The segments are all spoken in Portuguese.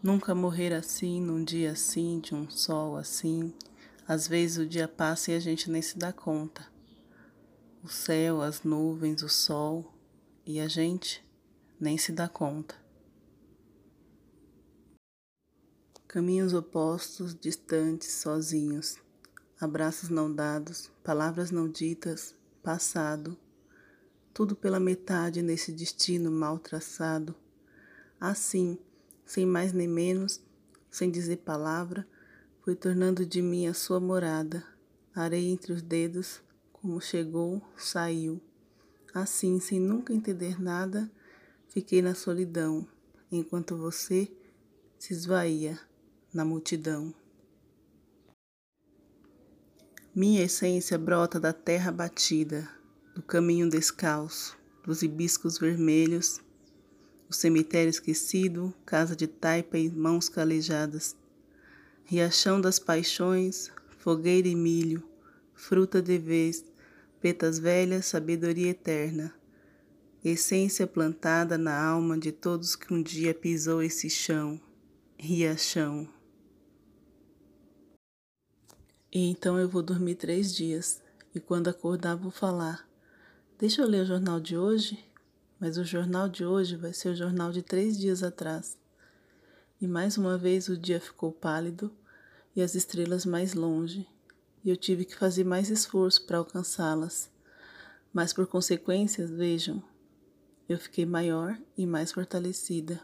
Nunca morrer assim, num dia assim, de um sol assim. Às vezes o dia passa e a gente nem se dá conta. O céu, as nuvens, o sol e a gente nem se dá conta. Caminhos opostos, distantes, sozinhos. Abraços não dados, palavras não ditas, passado. Tudo pela metade nesse destino mal traçado. Assim, sem mais nem menos, sem dizer palavra, foi tornando de mim a sua morada. Areia entre os dedos, como chegou, saiu. Assim, sem nunca entender nada, fiquei na solidão, enquanto você se esvaía na multidão. Minha essência brota da terra batida, do caminho descalço, dos hibiscos vermelhos o cemitério esquecido, casa de taipa e mãos calejadas, riachão das paixões, fogueira e milho, fruta de vez, petas velhas, sabedoria eterna, essência plantada na alma de todos que um dia pisou esse chão, riachão. E então eu vou dormir três dias, e quando acordar vou falar. Deixa eu ler o jornal de hoje mas o jornal de hoje vai ser o jornal de três dias atrás. E mais uma vez o dia ficou pálido e as estrelas mais longe, e eu tive que fazer mais esforço para alcançá-las. Mas por consequências, vejam, eu fiquei maior e mais fortalecida.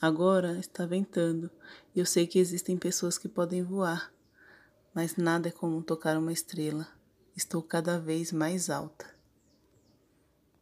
Agora está ventando e eu sei que existem pessoas que podem voar, mas nada é como tocar uma estrela. Estou cada vez mais alta.